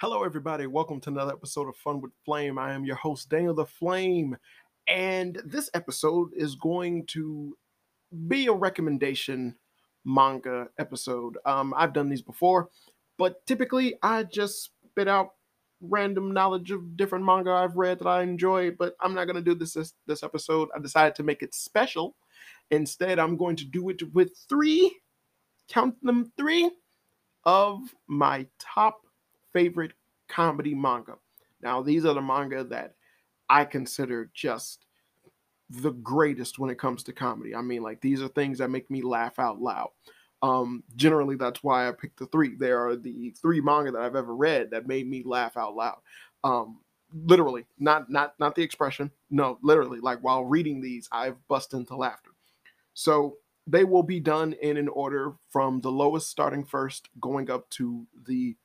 Hello, everybody. Welcome to another episode of Fun with Flame. I am your host, Daniel the Flame. And this episode is going to be a recommendation manga episode. Um, I've done these before, but typically I just spit out random knowledge of different manga I've read that I enjoy, but I'm not going to do this, this this episode. I decided to make it special. Instead, I'm going to do it with three, count them three, of my top favorite comedy manga. Now, these are the manga that I consider just the greatest when it comes to comedy. I mean, like these are things that make me laugh out loud. Um, generally, that's why I picked the three. They are the three manga that I've ever read that made me laugh out loud. Um, literally, not not not the expression. No, literally, like while reading these, I've bust into laughter. So they will be done in an order from the lowest starting first, going up to the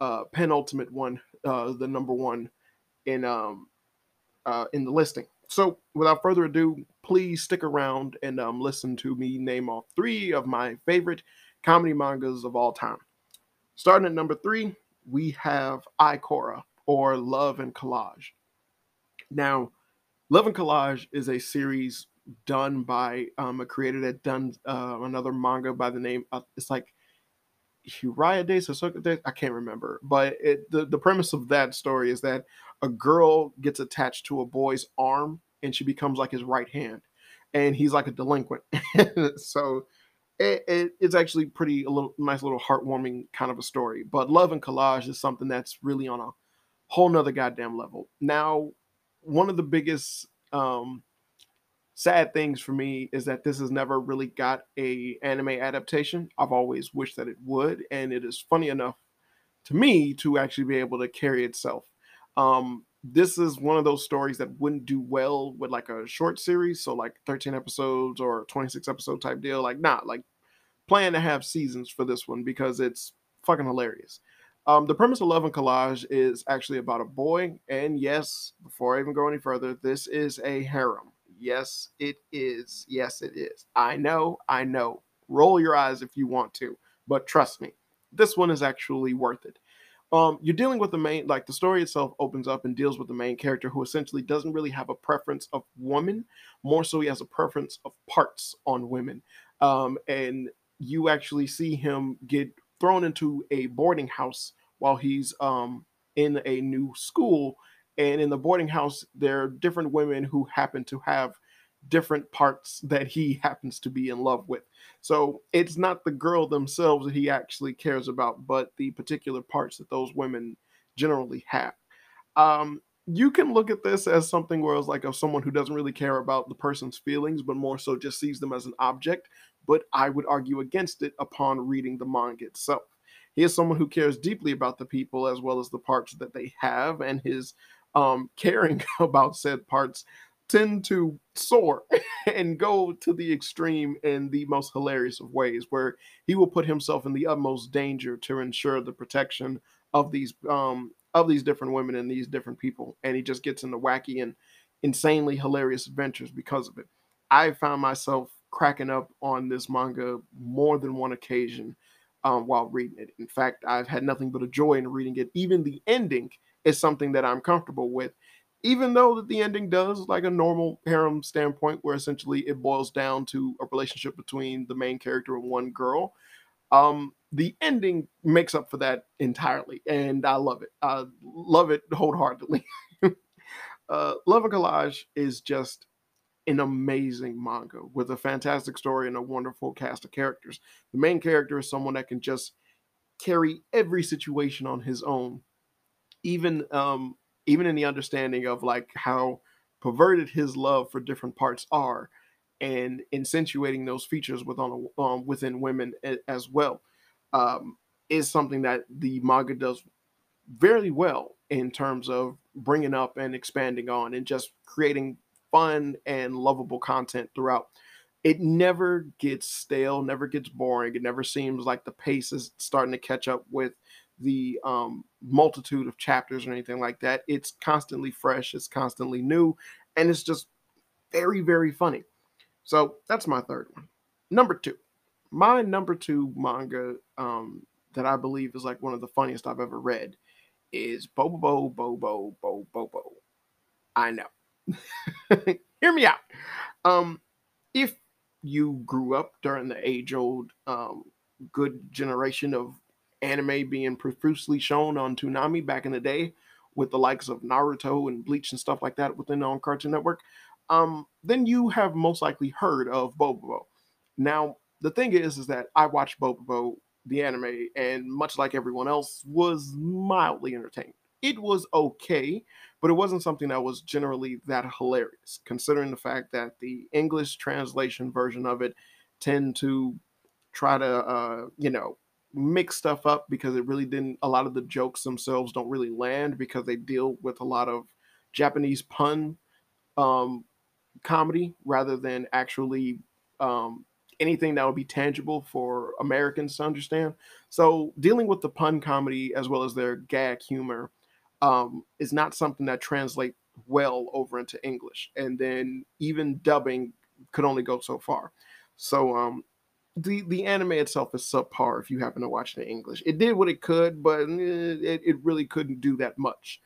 uh, penultimate one, uh, the number one in um, uh, in the listing. So, without further ado, please stick around and um, listen to me name off three of my favorite comedy mangas of all time. Starting at number three, we have Ai Kora or Love and Collage. Now, Love and Collage is a series done by um, a creator that done uh, another manga by the name it's like Hiraya Days or Soka Days, I can't remember. But it, the, the premise of that story is that a girl gets attached to a boy's arm and she becomes like his right hand. And he's like a delinquent. so it, it, it's actually pretty a little nice little heartwarming kind of a story. But love and collage is something that's really on a whole nother goddamn level. Now, one of the biggest um sad things for me is that this has never really got a anime adaptation. I've always wished that it would, and it is funny enough to me to actually be able to carry itself. Um, this is one of those stories that wouldn't do well with like a short series, so like 13 episodes or 26 episode type deal. Like, not like plan to have seasons for this one because it's fucking hilarious. Um, the premise of Love and Collage is actually about a boy, and yes, before I even go any further, this is a harem. Yes, it is. Yes, it is. I know. I know. Roll your eyes if you want to, but trust me, this one is actually worth it. Um, you're dealing with the main, like the story itself opens up and deals with the main character who essentially doesn't really have a preference of women. More so, he has a preference of parts on women. Um, and you actually see him get thrown into a boarding house while he's um, in a new school and in the boarding house there are different women who happen to have different parts that he happens to be in love with. So it's not the girl themselves that he actually cares about but the particular parts that those women generally have. Um, you can look at this as something where it's like of someone who doesn't really care about the person's feelings but more so just sees them as an object. But i would argue against it upon reading the manga itself. He is someone who cares deeply about the people as well as the parts that they have and his um, caring about said parts tend to soar and go to the extreme in the most hilarious of ways, where he will put himself in the utmost danger to ensure the protection of these um, of these different women and these different people, and he just gets into wacky and insanely hilarious adventures because of it. I found myself cracking up on this manga more than one occasion um, while reading it. In fact, I've had nothing but a joy in reading it. Even the ending is something that I'm comfortable with. Even though that the ending does like a normal harem standpoint, where essentially it boils down to a relationship between the main character and one girl, um, the ending makes up for that entirely, and I love it. I love it wholeheartedly. uh, Love and Collage is just an amazing manga with a fantastic story and a wonderful cast of characters. The main character is someone that can just carry every situation on his own even um even in the understanding of like how perverted his love for different parts are and insinuating those features within um, within women as well um, is something that the manga does very well in terms of bringing up and expanding on and just creating fun and lovable content throughout. It never gets stale, never gets boring. It never seems like the pace is starting to catch up with the um, multitude of chapters or anything like that. It's constantly fresh, it's constantly new, and it's just very, very funny. So that's my third one. Number two, my number two manga um, that I believe is like one of the funniest I've ever read is Bobobo-Bo Bo-Bobo. I know. Hear me out. Um, if you grew up during the age-old um, good generation of anime being profusely shown on Toonami back in the day, with the likes of Naruto and Bleach and stuff like that within on Cartoon Network, um, then you have most likely heard of Bobo. Now, the thing is, is that I watched Bobo the anime, and much like everyone else, was mildly entertained. It was okay, but it wasn't something that was generally that hilarious, considering the fact that the English translation version of it tend to try to, uh, you know, mix stuff up because it really didn't. A lot of the jokes themselves don't really land because they deal with a lot of Japanese pun um, comedy rather than actually um, anything that would be tangible for Americans to understand. So dealing with the pun comedy as well as their gag humor um, is not something that translates well over into English. And then even dubbing could only go so far. So um, the the anime itself is subpar if you happen to watch it in English. It did what it could, but it, it really couldn't do that much.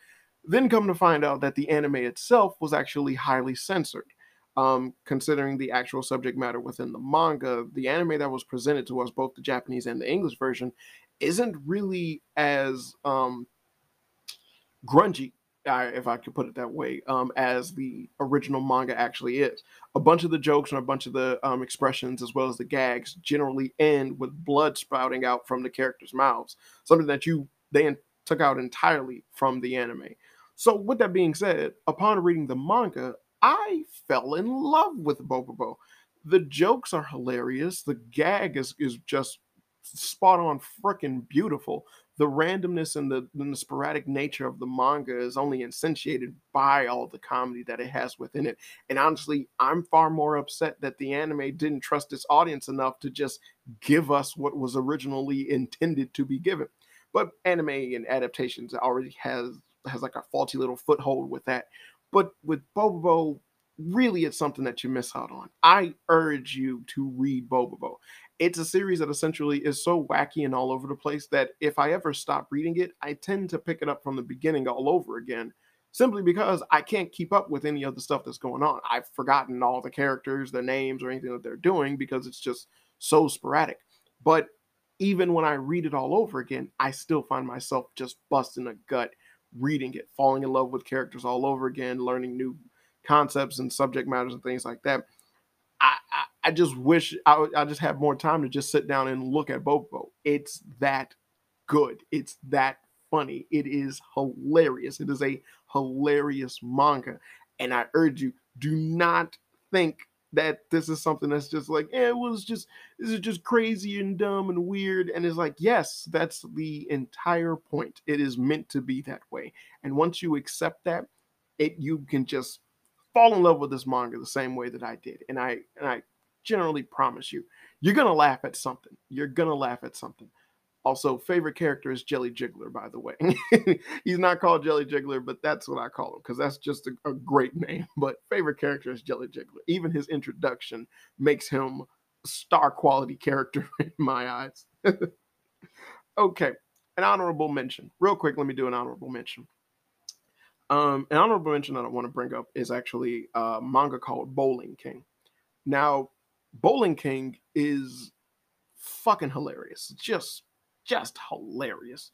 Then come to find out that the anime itself was actually highly censored um, considering the actual subject matter within the manga, the anime that was presented to us, both the Japanese and the English version, isn't really as um, grungy, uh, if I could put it that way, um, as the original manga actually is. A bunch of the jokes and a bunch of the um, expressions, as well as the gags, generally end with blood sprouting out from the characters' mouths, something that you they took out entirely from the anime. So, with that being said, upon reading the manga, I fell in love with Bobobo. The jokes are hilarious. The gag is is just spot on, freaking beautiful. The randomness and the, and the sporadic nature of the manga is only instantiated by all the comedy that it has within it. And honestly, I'm far more upset that the anime didn't trust its audience enough to just give us what was originally intended to be given. But anime and adaptations already has has like a faulty little foothold with that but with Bobo, really it's something that you miss out on. I urge you to read Bobo. It's a series that essentially is so wacky and all over the place that if I ever stop reading it, I tend to pick it up from the beginning all over again simply because I can't keep up with any of the stuff that's going on. I've forgotten all the characters, their names, or anything that they're doing because it's just so sporadic. But even when I read it all over again, I still find myself just busting a gut reading it, falling in love with characters all over again, learning new concepts and subject matters and things like that. I, I, I just wish I, I just have more time to just sit down and look at Bobo. It's that good. It's that funny. It is hilarious. It is a hilarious manga. And I urge you, do not think that this is something that's just like, eh, it was just this is just crazy and dumb and weird. And it's like, yes, that's the entire point. It is meant to be that way. And once you accept that, it you can just fall in love with this manga the same way that I did. And I and I generally promise you, you're gonna laugh at something. You're gonna laugh at something. Also, favorite character is Jelly Jiggler, by the way. He's not called Jelly Jiggler, but that's what I call him because that's just a, a, great name. But favorite character is Jelly Jiggler. Even his introduction makes him star quality character in my eyes. okay, an honorable mention. Real quick, let me do an honorable mention. Um, an honorable mention that I want to bring up is actually a manga called Bowling King. Now, Bowling King is fucking hilarious. Just just hilarious.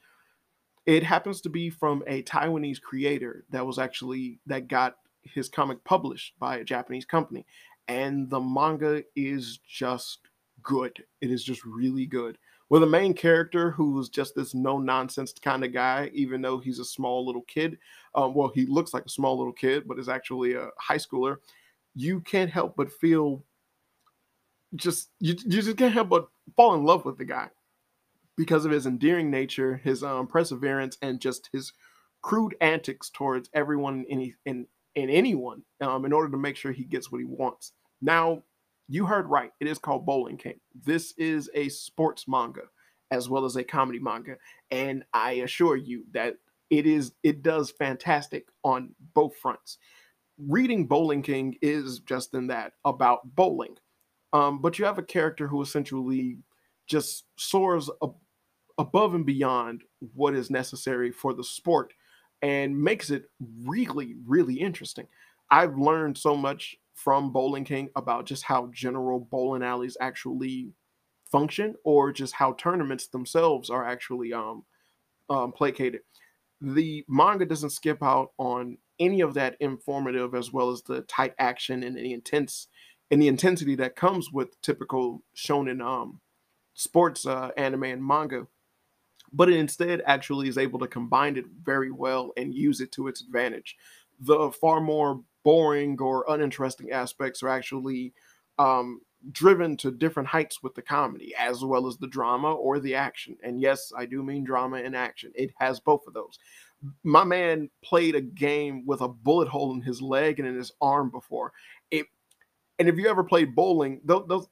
It happens to be from a Taiwanese creator that was actually that got his comic published by a Japanese company. And the manga is just good. It is just really good. With a main character who's just this no nonsense kind of guy, even though he's a small little kid. Um, well, he looks like a small little kid, but is actually a high schooler. You can't help but feel just you, you just can't help but fall in love with the guy because of his endearing nature, his um, perseverance, and just his crude antics towards everyone in in, in anyone um, in order to make sure he gets what he wants. Now, you heard right. It is called Bowling King. This is a sports manga as well as a comedy manga, and I assure you that it is it does fantastic on both fronts. Reading Bowling King is just in that about bowling, um, but you have a character who essentially just soars above and beyond what is necessary for the sport and makes it really, really interesting. I've learned so much from Bowling King about just how general bowling alleys actually function or just how tournaments themselves are actually um, um, placated. The manga doesn't skip out on any of that informative as well as the tight action and the intense and the intensity that comes with typical shonen um, sports uh, anime and manga but it instead actually is able to combine it very well and use it to its advantage. The far more boring or uninteresting aspects are actually um, driven to different heights with the comedy as well as the drama or the action. And yes, I do mean drama and action. It has both of those. My man played a game with a bullet hole in his leg and in his arm before. And if you ever played bowling, those, those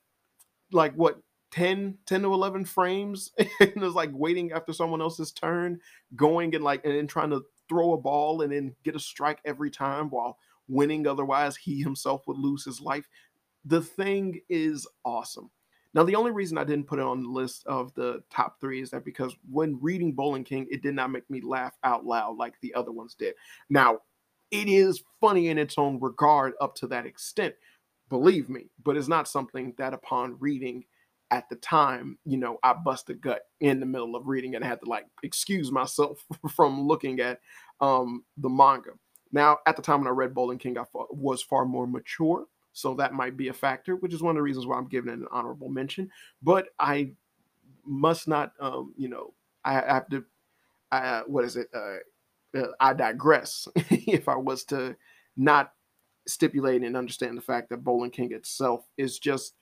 like what 10 10 to 11 frames and it's like waiting after someone else's turn going and like and then trying to throw a ball and then get a strike every time while winning otherwise he himself would lose his life. The thing is awesome. Now the only reason i didn't put it on the list of the top three is that because when reading bowling king it did not make me laugh out loud like the other ones did. Now it is funny in its own regard up to that extent believe me but it's not something that upon reading at the time, you know, I bust a gut in the middle of reading and I had to like excuse myself from looking at um, the manga. Now, at the time when I read Bowling King, I was far more mature, so that might be a factor, which is one of the reasons why I'm giving it an honorable mention. But I must not, um, you know, I have to. Uh, what is it? Uh, uh, I digress. if I was to not stipulate and understand the fact that Bowling King itself is just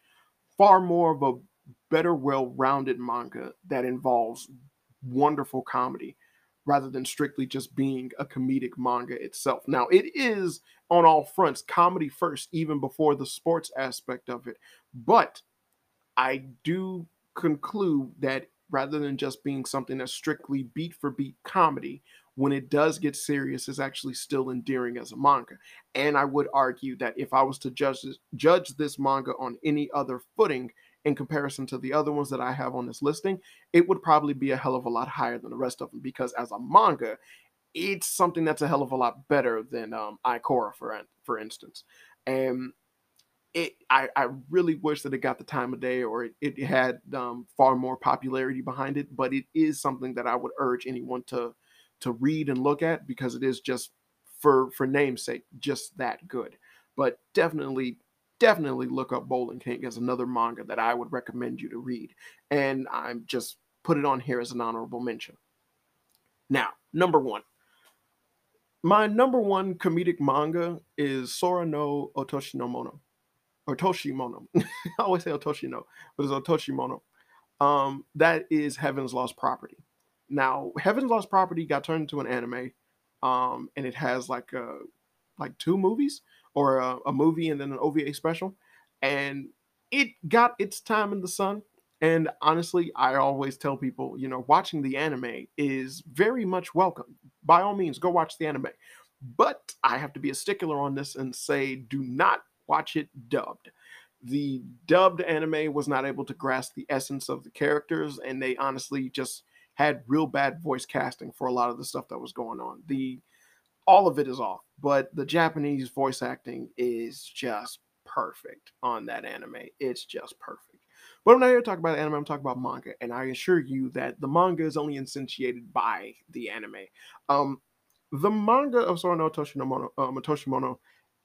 far more of a better, well rounded manga that involves wonderful comedy rather than strictly just being a comedic manga itself. Now, it is on all fronts comedy first, even before the sports aspect of it. But I do conclude that rather than just being something that's strictly beat for beat comedy, when it does get serious, is actually still endearing as a manga. And I would argue that if I was to judge this, judge this manga on any other footing, in comparison to the other ones that I have on this listing, it would probably be a hell of a lot higher than the rest of them because as a manga, it's something that's a hell of a lot better than um, Ai Kora, for for instance. And it, I, I really wish that it got the time of day or it, it had um, far more popularity behind it, but it is something that I would urge anyone to to read and look at because it is just for for namesake just that good. But definitely definitely look up Bowling King as another manga that I would recommend you to read. And I'm just put it on here as an honorable mention. Now, number one. My number one comedic manga is Sora no Otoshi no Mono. Or Toshimono. I always say Otoshi no, but it's Otoshimono. Um, that is Heaven's Lost Property. Now, Heaven's Lost Property got turned into an anime, um, and it has like uh, like two movies or a, a movie and then an OVA special, and it got its time in the sun. And honestly, I always tell people, you know, watching the anime is very much welcome. By all means, go watch the anime. But I have to be a stickler on this and say, do not watch it dubbed. The dubbed anime was not able to grasp the essence of the characters, and they honestly just had real bad voice casting for a lot of the stuff that was going on. The all of it is off, but the Japanese voice acting is just perfect on that anime. It's just perfect. But I'm not here to talk about anime, I'm talking about manga, and I assure you that the manga is only instantiated by the anime. Um, the manga of Sora no Toshimono, uh,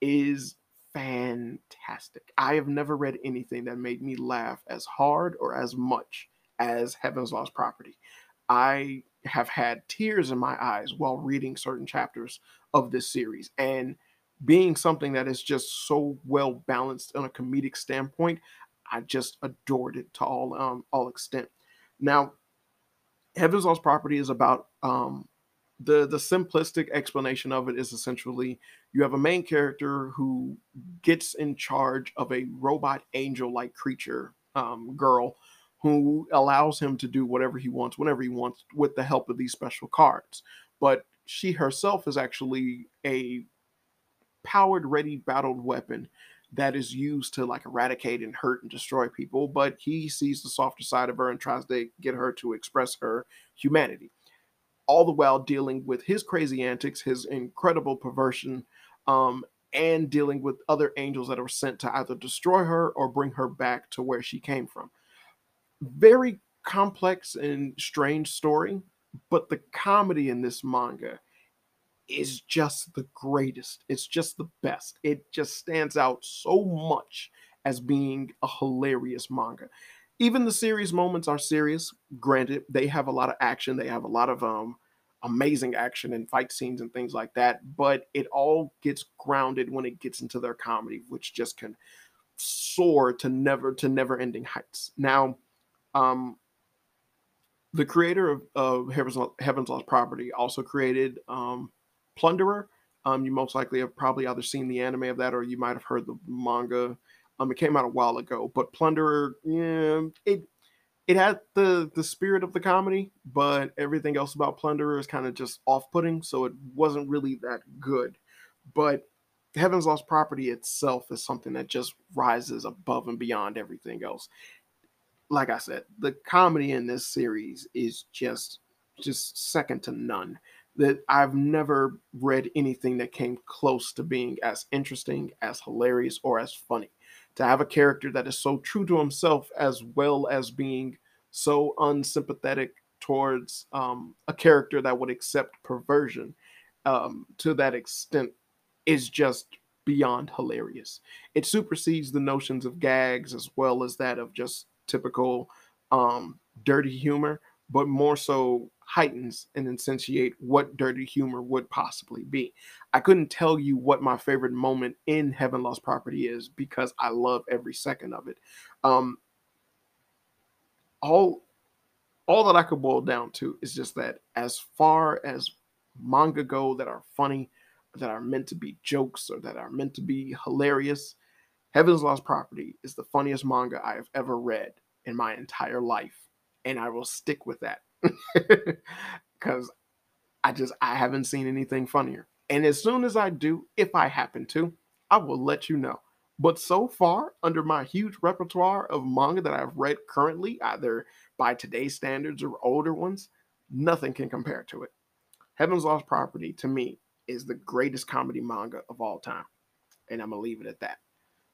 is fantastic. I have never read anything that made me laugh as hard or as much as Heaven's Lost Property. I have had tears in my eyes while reading certain chapters of this series. And being something that is just so well balanced on a comedic standpoint, I just adored it to all um, all extent. Now, Heaven's Lost Property is about um, the the simplistic explanation of it is essentially you have a main character who gets in charge of a robot angel like creature um, girl who allows him to do whatever he wants whenever he wants with the help of these special cards. But she herself is actually a powered ready battled weapon that is used to like eradicate and hurt and destroy people, but he sees the softer side of her and tries to get her to express her humanity. All the while dealing with his crazy antics, his incredible perversion, um, and dealing with other angels that are sent to either destroy her or bring her back to where she came from. Very complex and strange story, but the comedy in this manga is just the greatest. It's just the best. It just stands out so much as being a hilarious manga. Even the serious moments are serious. Granted, they have a lot of action. They have a lot of um amazing action and fight scenes and things like that, but it all gets grounded when it gets into their comedy, which just can soar to never to never ending heights. Now, um the creator of, of Heaven's, Heaven's Lost Property also created um Plunderer. Um, you most likely have probably either seen the anime of that or you might have heard the manga. Um, it came out a while ago, but Plunderer, yeah, it it had the the spirit of the comedy, but everything else about Plunderer is kind of just off-putting, so it wasn't really that good. But Heaven's Lost Property itself is something that just rises above and beyond everything else. Like I said, the comedy in this series is just just second to none that I've never read anything that came close to being as interesting, as hilarious, or as funny. To have a character that is so true to himself, as well as being so unsympathetic towards um, a character that would accept perversion um, to that extent, is just beyond hilarious. It supersedes the notions of gags as well as that of just typical um, dirty humor, but more so heightens and instantiate what dirty humor would possibly be. I couldn't tell you what my favorite moment in Heaven Lost Property is because I love every second of it. Um, all all that I could boil down to is just that as far as manga go that are funny, that are meant to be jokes or that are meant to be hilarious, Heaven's Lost Property is the funniest manga I have ever read in my entire life. And I will stick with that because I just I haven't seen anything funnier. And as soon as I do, if I happen to, I will let you know. But so far, under my huge repertoire of manga that I've read currently, either by today's standards or older ones, nothing can compare to it. Heaven's Lost Property, to me, is the greatest comedy manga of all time. And I'm going to leave it at that.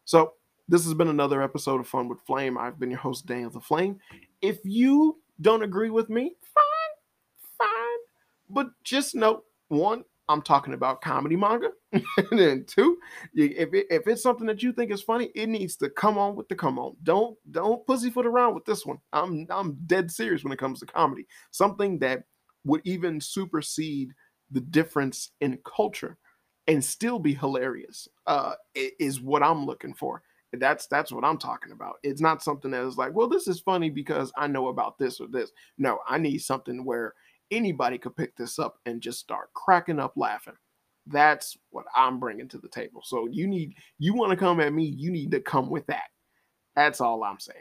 So, this has been another episode of Fun with Flame. I've been your host, Daniel the Flame. If you don't agree with me, fine, fine. But just note one, I'm talking about comedy manga. and then two, if, it, if it's something that you think is funny, it needs to come on with the come on. Don't don't pussyfoot around with this one. I'm I'm dead serious when it comes to comedy. Something that would even supersede the difference in culture and still be hilarious uh, is what I'm looking for. That's that's what I'm talking about. It's not something that is like, well, this is funny because I know about this or this. No, I need something where anybody could pick this up and just start cracking up laughing. That's what I'm bringing to the table. So you need you want to come at me, you need to come with that. That's all I'm saying.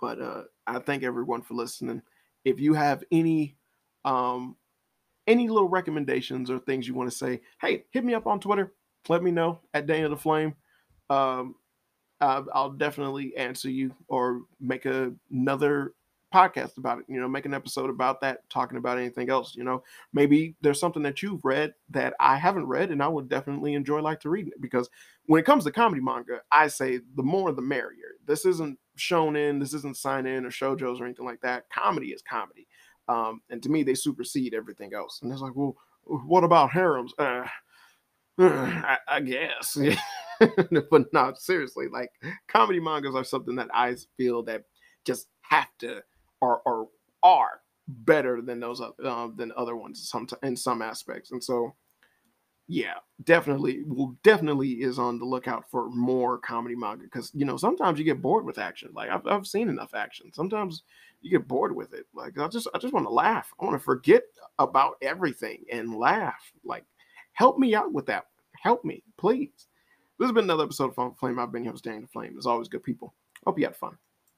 But uh I thank everyone for listening. If you have any um any little recommendations or things you want to say, hey, hit me up on Twitter. Let me know at Daniel the Flame um, uh, I'll definitely answer you or make a, another podcast about it. You know, make an episode about that, talking about anything else. You know, maybe there's something that you've read that I haven't read, and I would definitely enjoy like to read it because when it comes to comedy manga, I say the more the merrier. This isn't shonen, this isn't seinen or shojo's or anything like that. Comedy is comedy, um, and to me, they supersede everything else. And it's like, well, what about harems? Uh, I, I guess. but no, seriously, like comedy mangas are something that I feel that just have to or or are better than those uh, than other ones some in some aspects. And so, yeah, definitely, will definitely is on the lookout for more comedy manga because you know sometimes you get bored with action. Like I've I've seen enough action. Sometimes you get bored with it. Like I just I just want to laugh. I want to forget about everything and laugh. Like help me out with that. Help me, please. This has been another episode of Flame. I've been your host, Daniel Flame. As always, good people. Hope you had fun.